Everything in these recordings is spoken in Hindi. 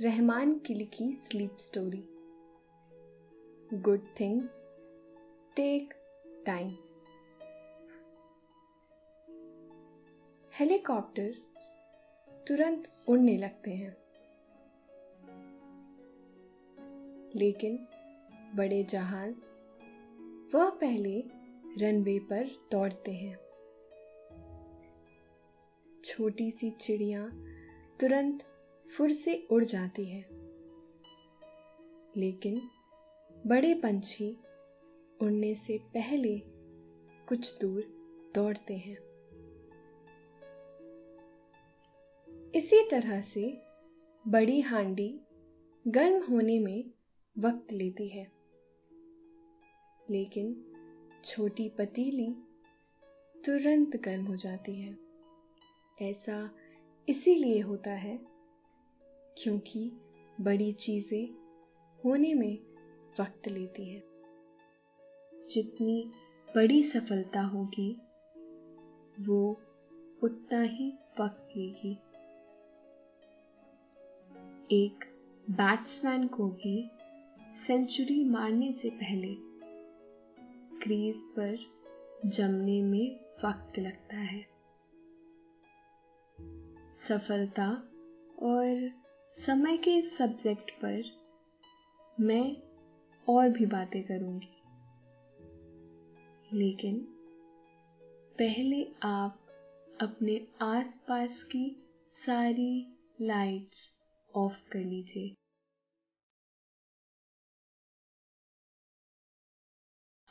रहमान की लिखी sleep story good things take time helicopter तुरंत उड़ने लगते हैं। लेकिन बड़े जहाज़ वह पहले रनवे पर दौड़ते हैं। छोटी सी चिड़िया तुरंत फुर से उड़ जाती है। लेकिन बड़े पंछी उड़ने से पहले कुछ दूर दौड़ते हैं। इसी तरह से बड़ी हांडी गर्म होने में वक्त लेती है। लेकिन छोटी पतीली तुरंत गर्म हो जाती है। ऐसा इसीलिए होता है क्योंकि बड़ी चीज़ें होने में वक्त लेती है। जितनी बड़ी सफलता होगी, वो उतना ही वक्त लेगी। एक बैट्समैन को भी सेंचुरी मारने से पहले क्रीज पर जमने में वक्त लगता है। सफलता और समय के इस सब्जेक्ट पर मैं और भी बातें करूँगी। लेकिन पहले आप अपने आसपास की सारी लाइट्स ऑफ़ कर लीजिए।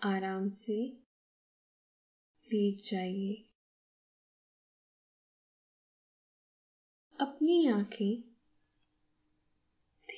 आराम से लेट जाइए। अपनी आँखें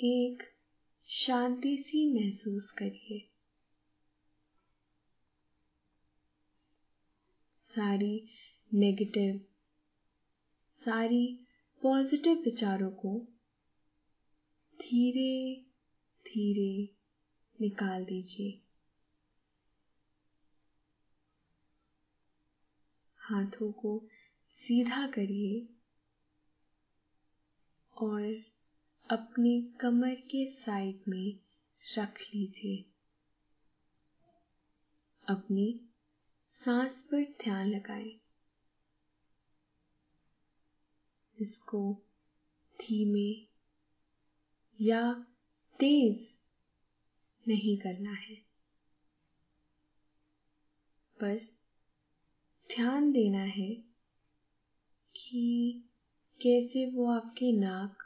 एक शांति सी महसूस करिए। सारी नेगेटिव सारी पॉजिटिव विचारों को धीरे धीरे निकाल दीजिए। हाथों को सीधा करिए और अपनी कमर के साइड में रख लीजिए। अपनी सांस पर ध्यान लगाएँ। इसको धीमे या तेज नहीं करना है। बस ध्यान देना है कि कैसे वो आपके नाक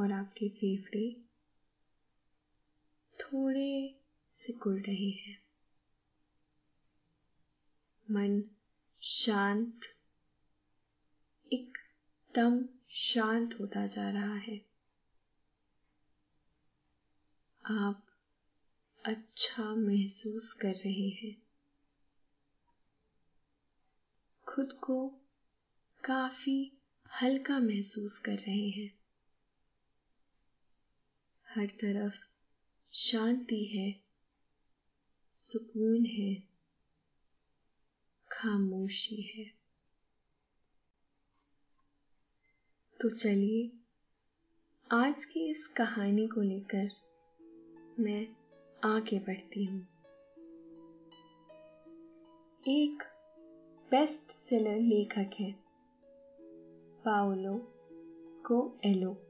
और आपके फेफड़े थोड़े सिकुड़ रहे हैं। मन शांत, एकदम शांत होता जा रहा है। आप अच्छा महसूस कर रहे हैं। खुद को काफ़ी हल्का महसूस कर रहे हैं। हर तरफ़ शांति है, सुकून है, खामोशी है। तो चलिए, आज की इस कहानी को लेकर मैं आगे बढ़ती हूँ। एक बेस्ट सेलर लेखक है, पाओलो को एलो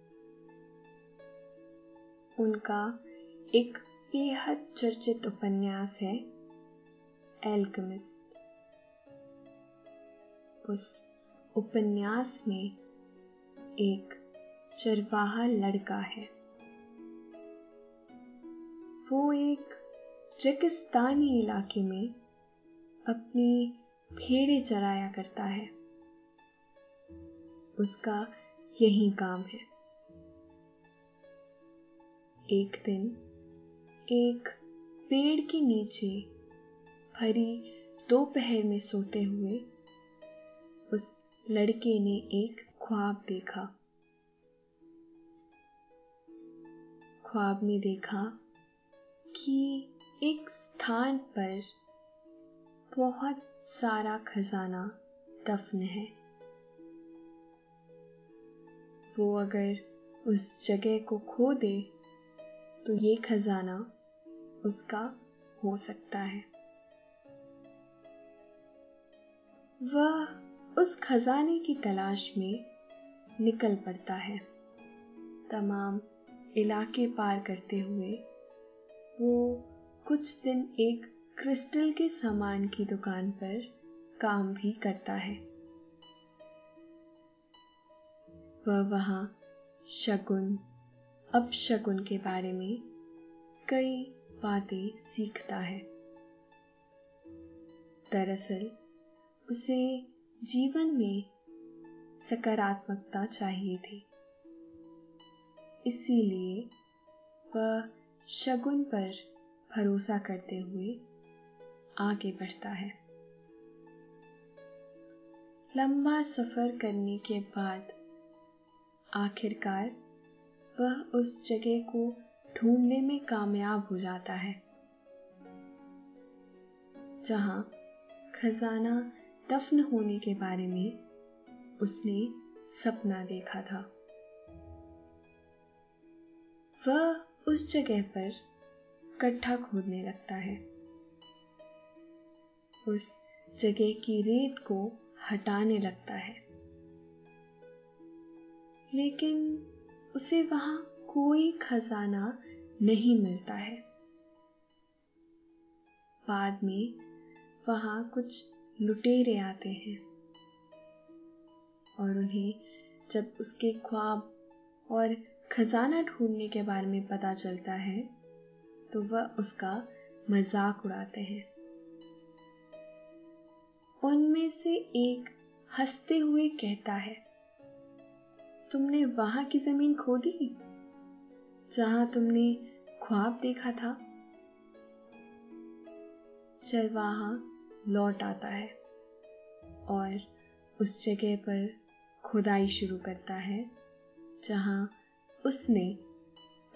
उनका एक बेहद चर्चित उपन्यास है एल्कमिस्ट उस उपन्यास में एक चरवाहा लड़का है। वो एक रेगिस्तानी इलाके में अपनी भेड़े चराया करता है। उसका यही काम है। एक दिन एक पेड़ के नीचे भरी दोपहर में सोते हुए उस लड़के ने एक ख्वाब देखा। ख्वाब में देखा कि एक स्थान पर बहुत सारा खजाना दफन है। वो अगर उस जगह को खो दे तो ये खजाना उसका हो सकता है। वह उस खजाने की तलाश में निकल पड़ता है। तमाम इलाके पार करते हुए वो कुछ दिन एक क्रिस्टल के सामान की दुकान पर काम भी करता है। वह वहाँ शकुन अपशकुन के बारे में कई बातें सीखता है। दरअसल, उसे जीवन में सकारात्मकता चाहिए थी। इसीलिए वह शगुन पर भरोसा करते हुए आगे बढ़ता है। लंबा सफ़र करने के बाद आखिरकार वह उस जगह को ढूँढने में कामयाब हो जाता है। जहाँ खजाना दफन होने के बारे में उसने सपना देखा था। वह उस जगह पर गड्ढा खोदने लगता है। उस जगह की रेत को हटाने लगता है। लेकिन उसे वहाँ कोई खजाना नहीं मिलता है। बाद में वहाँ कुछ लुटेरे आते हैं और उन्हें जब उसके ख्वाब और खजाना ढूँढने के बारे में पता चलता है तो वह उसका मज़ाक उड़ाते हैं। उनमें से एक हँसते हुए कहता है तुमने वहाँ की ज़मीन खोदी जहाँ तुमने ख्वाब देखा था? चरवाहा लौट आता है और उस जगह पर खुदाई शुरू करता है, जहाँ उसने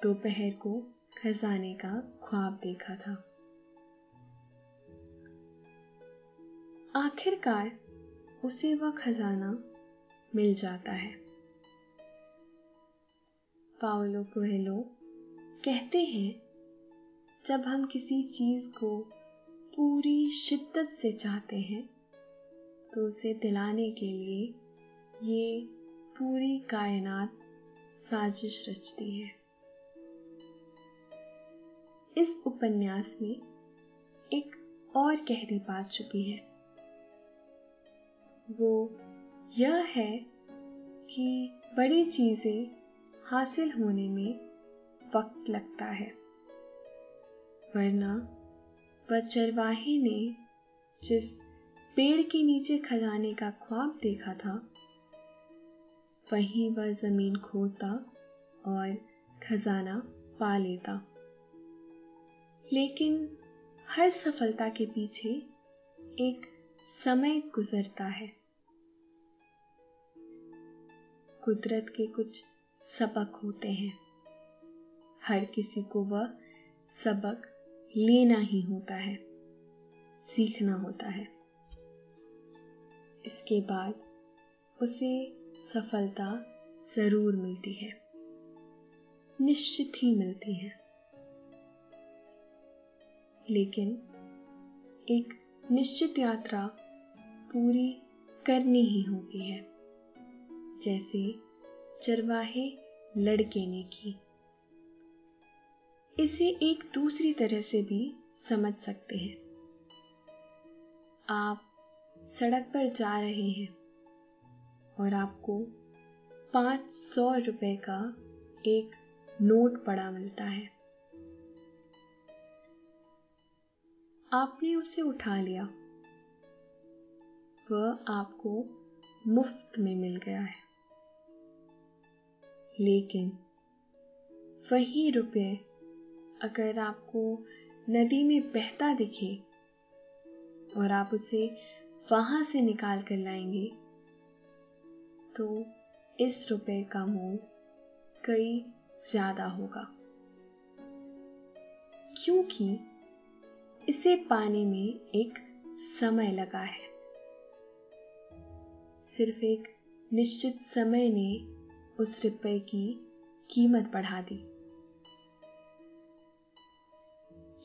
दोपहर को खजाने का ख्वाब देखा था। आखिरकार उसे वह खजाना मिल जाता है। पाओलो कोहेलो कहते हैं, जब हम किसी चीज़ को पूरी शिद्दत से चाहते हैं तो उसे दिलाने के लिए ये पूरी कायनात साजिश रचती है। इस उपन्यास में एक और गहरी बात छुपी है। वो यह है कि बड़ी चीज़ें हासिल होने में वक्त लगता है। वरना वह चरवाहे ने जिस पेड़ के नीचे खजाने का ख्वाब देखा था, वहीं वह ज़मीन खोदता और खजाना पा लेता। लेकिन हर सफलता के पीछे एक समय गुजरता है। कुदरत के कुछ सबक होते हैं। हर किसी को वह सबक लेना ही होता है, सीखना होता है। इसके बाद उसे सफलता ज़रूर मिलती है, निश्चित ही मिलती है। लेकिन एक निश्चित यात्रा पूरी करनी ही होती है, जैसे चरवाहे लड़के ने की। इसे एक दूसरी तरह से भी समझ सकते हैं। आप सड़क पर जा रहे हैं और आपको पाँच सौ रुपए का एक नोट पड़ा मिलता है। आपने उसे उठा लिया। वह आपको मुफ़्त में मिल गया है। लेकिन वही रुपये अगर आपको नदी में बहता दिखे और आप उसे वहाँ से निकाल कर लाएँगे तो इस रुपए का मोल कई ज़्यादा होगा। क्योंकि इसे पाने में एक समय लगा है। सिर्फ़ एक निश्चित समय ने उस रुपए की कीमत बढ़ा दी।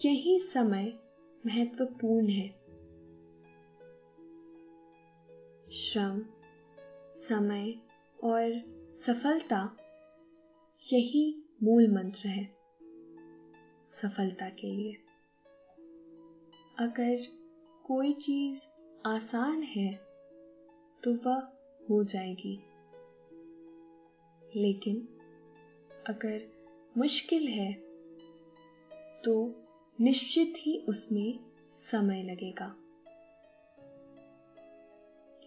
यही समय महत्वपूर्ण है। श्रम, समय और सफलता यही मूल मंत्र है सफलता के लिए। अगर कोई चीज़ आसान है तो वह हो जाएगी। लेकिन अगर मुश्किल है तो निश्चित ही उसमें समय लगेगा।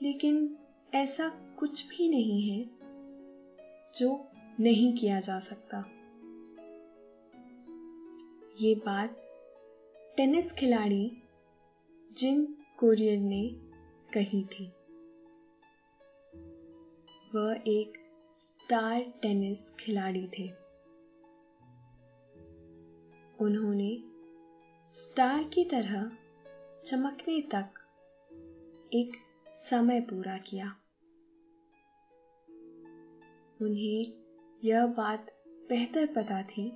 लेकिन ऐसा कुछ भी नहीं है जो नहीं किया जा सकता। ये बात टेनिस खिलाड़ी जिम कोरियर ने कही थी। वह एक स्टार टेनिस खिलाड़ी थे। उन्होंने स्टार की तरह चमकने तक एक समय पूरा किया। उन्हें यह बात बेहतर पता थी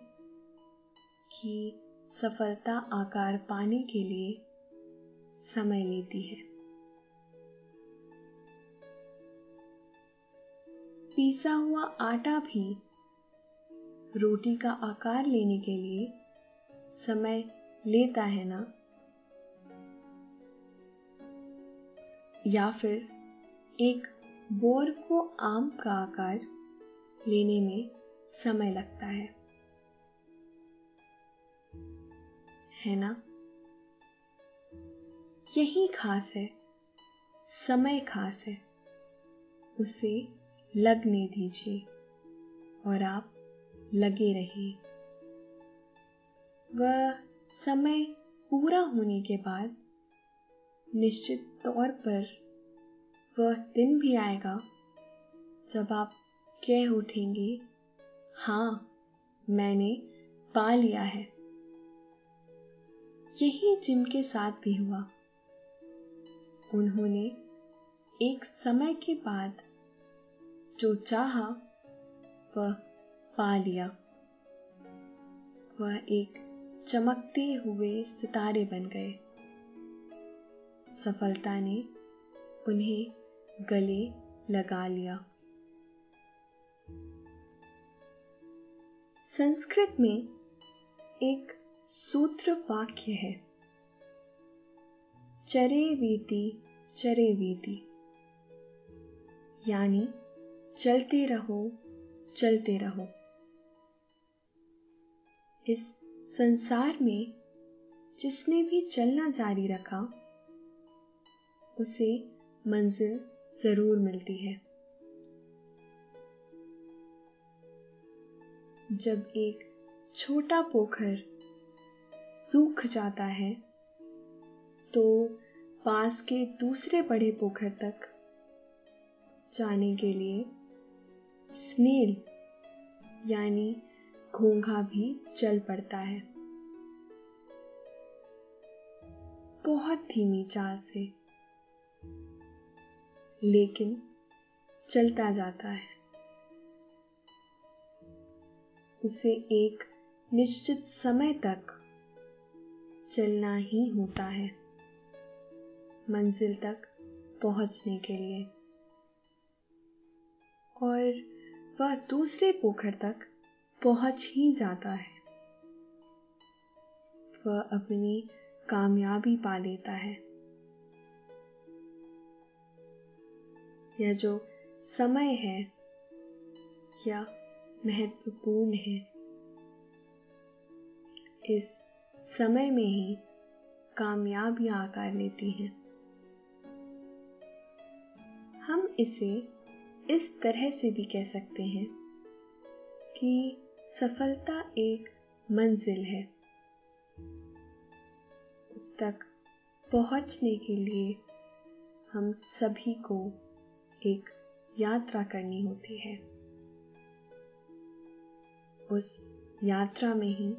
कि सफलता आकार पाने के लिए समय लेती है। पीसा हुआ आटा भी रोटी का आकार लेने के लिए समय लेता है ना? या फिर एक बोर को आम का आकार लेने में समय लगता है। है ना? यही खास है, समय खास है। उसे लगने दीजिए और आप लगे रहिए। वह समय पूरा होने के बाद निश्चित तौर पर वह दिन भी आएगा जब आप कह उठेंगे, हाँ, मैंने पा लिया है। यही जिम के साथ भी हुआ। उन्होंने एक समय के बाद जो चाहा, वह पा लिया। वह एक चमकते हुए सितारे बन गए। सफलता ने उन्हें गले लगा लिया। संस्कृत में एक सूत्र वाक्य है। चरे वीति चरे वीति। यानी चलते रहो चलते रहो। इस संसार में जिसने भी चलना जारी रखा, उसे मंजिल ज़रूर मिलती है। जब एक छोटा पोखर सूख जाता है तो पास के दूसरे बड़े पोखर तक जाने के लिए स्नेल, यानी घोंघा भी चल पड़ता है। बहुत धीमी चाल से, लेकिन चलता जाता है। उसे एक निश्चित समय तक चलना ही होता है, मंजिल तक पहुँचने के लिए। और वह दूसरे पोखर तक पहुँच ही जाता है। वह अपनी कामयाबी पा लेता है। यह जो समय है, यह महत्वपूर्ण है। इस समय में ही कामयाबियाँ आकार लेती हैं। हम इसे इस तरह से भी कह सकते हैं कि सफलता एक मंजिल है। उस तक पहुँचने के लिए हम सभी को एक यात्रा करनी होती है। उस यात्रा में ही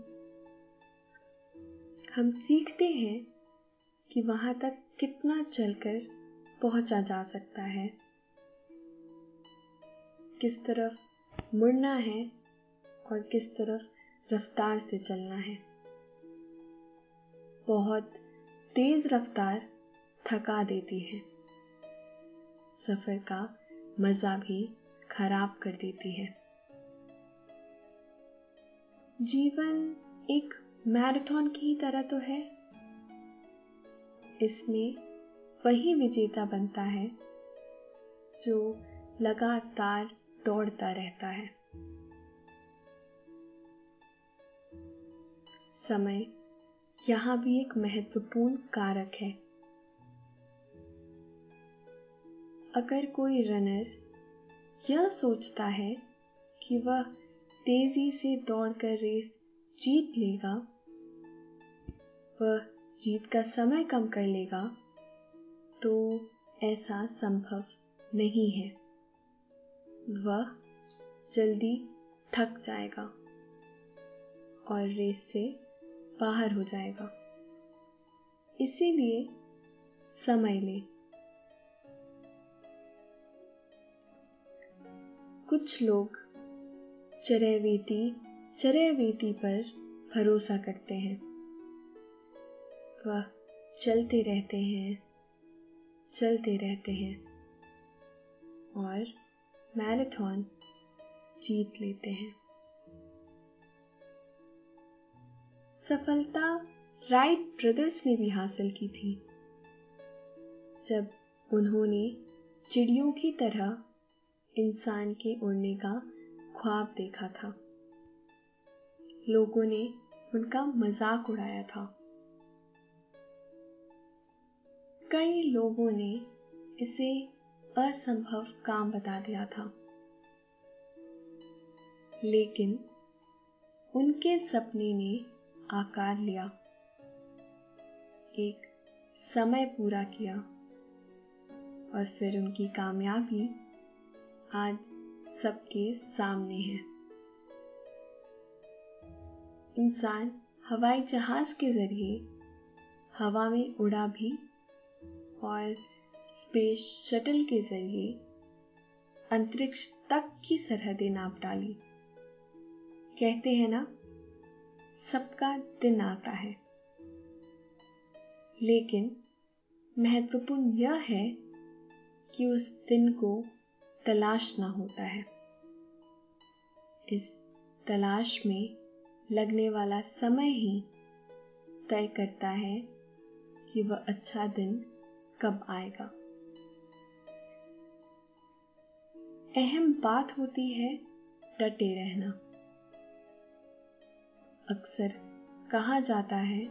हम सीखते हैं कि वहाँ तक कितना चलकर पहुँचा जा सकता है। किस तरफ़ मुड़ना है और किस तरफ़ रफ्तार से चलना है। बहुत तेज रफ्तार थका देती है। सफ़र का मज़ा भी खराब कर देती है। जीवन एक मैराथन की तरह तो है। इसमें वही विजेता बनता है जो लगातार दौड़ता रहता है। समय यहाँ भी एक महत्वपूर्ण कारक है। अगर कोई रनर यह सोचता है कि वह तेज़ी से दौड़कर रेस जीत लेगा, वह जीत का समय कम कर लेगा तो ऐसा संभव नहीं है। वह जल्दी थक जाएगा और रेस से बाहर हो जाएगा। इसीलिए समय ले। कुछ लोग चरैवेती चरैवेती पर भरोसा करते हैं। वह चलते रहते हैं, चलते रहते हैं और मैराथन जीत लेते हैं। सफलता राइट ब्रदर्स ने भी हासिल की थी। जब उन्होंने चिड़ियों की तरह इंसान के उड़ने का ख्वाब देखा था, लोगों ने उनका मज़ाक उड़ाया था। कई लोगों ने इसे असंभव काम बता दिया था। लेकिन उनके सपने ने आकार लिया। एक समय पूरा किया और फिर उनकी कामयाबी आज सबके सामने है। इंसान हवाई जहाज़ के ज़रिए हवा में उड़ा भी और स्पेस शटल के ज़रिए अंतरिक्ष तक की सरहदें नाप डाली। कहते हैं ना, सबका दिन आता है। लेकिन महत्वपूर्ण यह है कि उस दिन को तलाशना होता है। इस तलाश में लगने वाला समय ही तय करता है कि वह अच्छा दिन कब आएगा। अहम बात होती है डटे रहना। अक्सर कहा जाता है,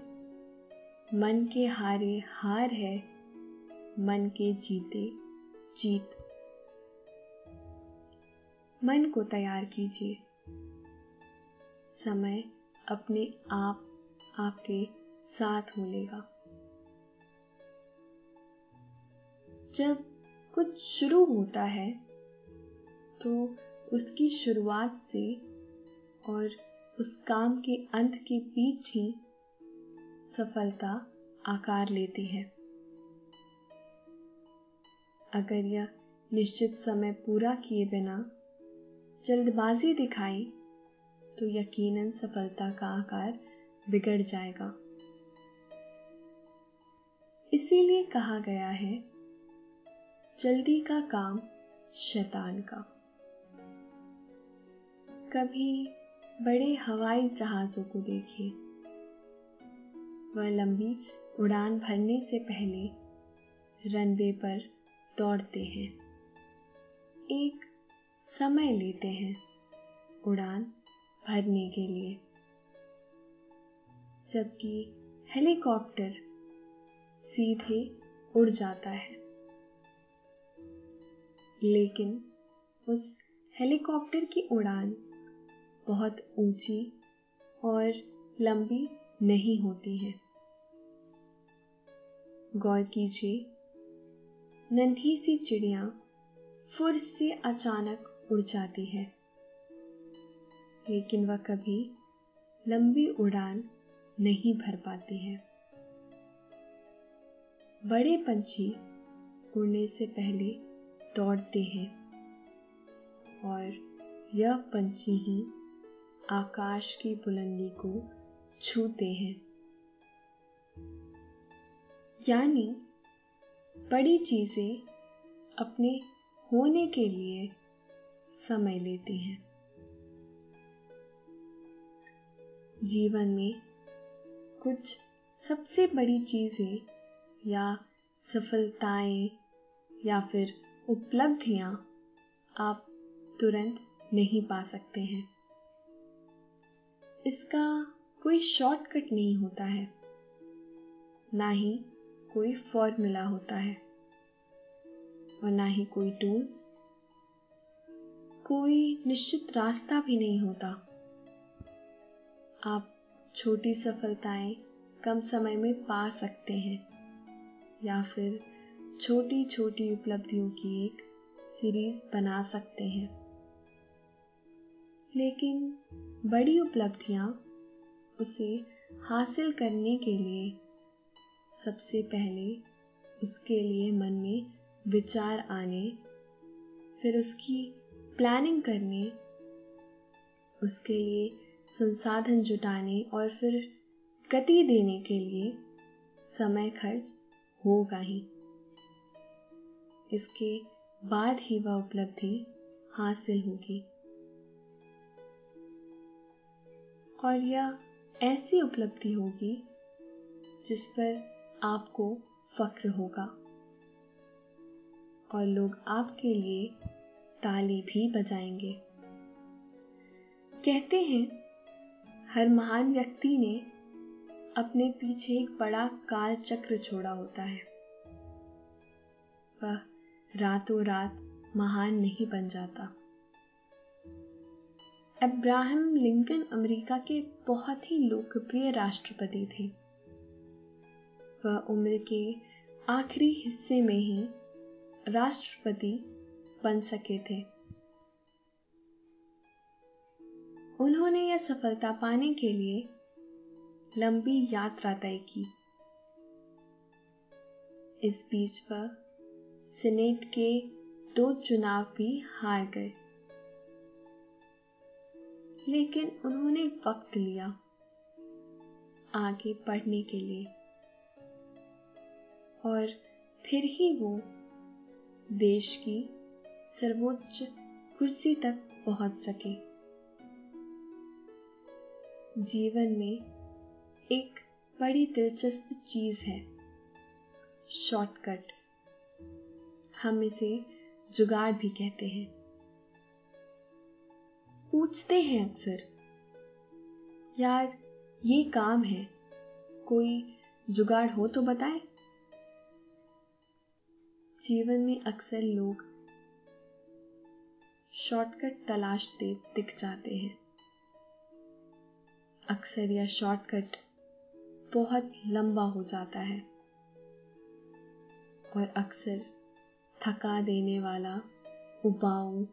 मन के हारे हार है, मन के जीते जीत। मन को तैयार कीजिए। समय अपने आप आपके साथ मिलेगा जब कुछ शुरू होता है तो उसकी शुरुआत से और उस काम के अंत के बीच ही सफलता आकार लेती है। अगर यह निश्चित समय पूरा किए बिना जल्दबाजी दिखाई तो यकीनन सफलता का आकार बिगड़ जाएगा। इसीलिए कहा गया है, जल्दी का काम शैतान का। कभी बड़े हवाई जहाजों को देखिए वह लंबी उड़ान भरने से पहले रनवे पर दौड़ते हैं। एक समय लेते हैं उड़ान भरने के लिए। जबकि हेलीकॉप्टर सीधे उड़ जाता है। लेकिन उस हेलीकॉप्टर की उड़ान बहुत ऊँची और लंबी नहीं होती है। गौर कीजिए नन्ही सी चिड़िया फुर से अचानक उड़ जाती है। लेकिन वह कभी लंबी उड़ान नहीं भर पाती है। बड़े पंछी उड़ने से पहले दौड़ते हैं और यह पंछी ही आकाश की बुलंदी को छूते हैं। यानी, बड़ी चीज़ें अपने होने के लिए समय लेती हैं। जीवन में कुछ सबसे बड़ी चीज़ें या सफलताएँ या फिर उपलब्धियाँ आप तुरंत नहीं पा सकते हैं। इसका कोई शॉर्टकट नहीं होता है। ना ही कोई फॉर्मूला होता है। और ना ही कोई टूल्स कोई निश्चित रास्ता भी नहीं होता। आप छोटी सफलताएँ कम समय में पा सकते हैं। या फिर छोटी छोटी उपलब्धियों की एक सीरीज़ बना सकते हैं। लेकिन बड़ी उपलब्धियाँ उसे हासिल करने के लिए सबसे पहले उसके लिए मन में विचार आने, फिर उसकी प्लानिंग करने, उसके लिए संसाधन जुटाने और फिर गति देने के लिए समय खर्च होगा ही। इसके बाद ही वह उपलब्धि हासिल होगी। और यह ऐसी उपलब्धि होगी जिस पर आपको फक्र होगा। और लोग आपके लिए ताली भी बजाएँगे। कहते हैं, हर महान व्यक्ति ने अपने पीछे एक बड़ा काल चक्र छोड़ा होता है। वह रातों रात महान नहीं बन जाता। अब्राहम लिंकन अमेरिका के बहुत ही लोकप्रिय राष्ट्रपति थे। वह उम्र के आखिरी हिस्से में ही राष्ट्रपति बन सके थे। उन्होंने यह सफलता पाने के लिए लंबी यात्रा तय की। इस बीच वह सीनेट के दो चुनाव भी हार गए। लेकिन उन्होंने वक्त लिया आगे पढ़ने के लिए। और फिर ही वो देश की सर्वोच्च कुर्सी तक पहुँच सके। जीवन में एक बड़ी दिलचस्प चीज़ है, शॉर्टकट। हम इसे जुगाड़ भी कहते हैं। पूछते हैं अक्सर, यार, ये काम है, कोई जुगाड़ हो तो बताए? जीवन में अक्सर लोग शॉर्टकट तलाशते दिख जाते हैं। अक्सर यह शॉर्टकट बहुत लंबा हो जाता है और अक्सर थका देने वाला, उबाऊ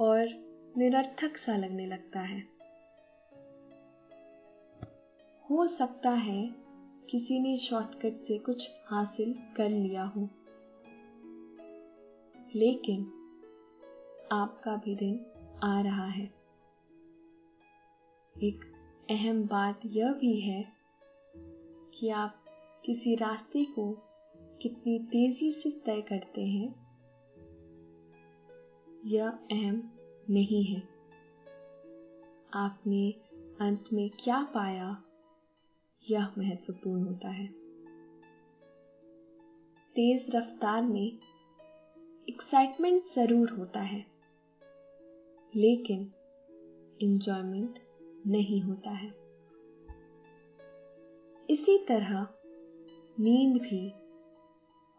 और निरर्थक सा लगने लगता है। हो सकता है किसी ने शॉर्टकट से कुछ हासिल कर लिया हो। लेकिन आपका भी दिन आ रहा है। एक अहम बात यह भी है कि आप किसी रास्ते को कितनी तेज़ी से तय करते हैं। यह अहम नहीं है। आपने अंत में क्या पाया? यह महत्वपूर्ण होता है। तेज रफ्तार में एक्साइटमेंट ज़रूर होता है, लेकिन इंजॉयमेंट नहीं होता है। इसी तरह नींद भी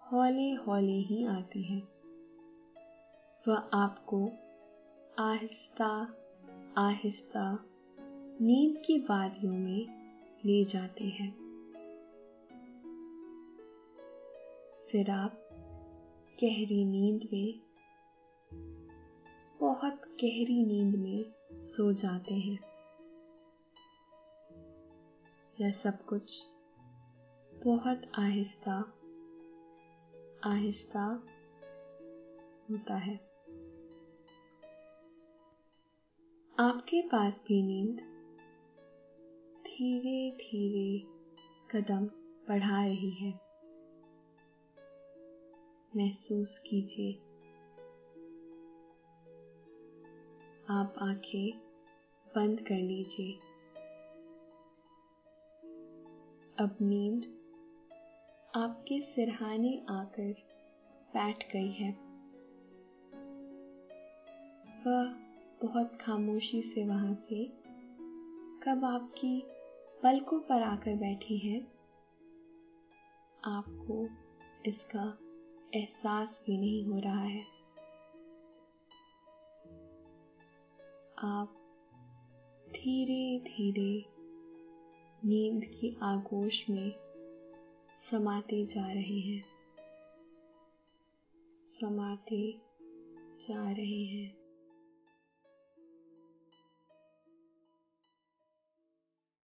हौले हौले ही आती है। वह आपको आहिस्ता आहिस्ता, नींद की वादियों में ले जाते हैं। फिर आप गहरी नींद में, बहुत गहरी नींद में सो जाते हैं। यह सब कुछ बहुत आहिस्ता आहिस्ता होता है। आपके पास भी नींद धीरे धीरे कदम बढ़ा रही है। महसूस कीजिए। आप आँखें बंद कर लीजिए। अब नींद आपके सिरहाने आकर बैठ गई है। वह बहुत खामोशी से वहाँ से। कब आपकी पलकों पर आकर बैठी है, आपको इसका एहसास भी नहीं हो रहा है। आप धीरे धीरे नींद की आगोश में समाते जा रहे हैं। समाते जा रहे हैं।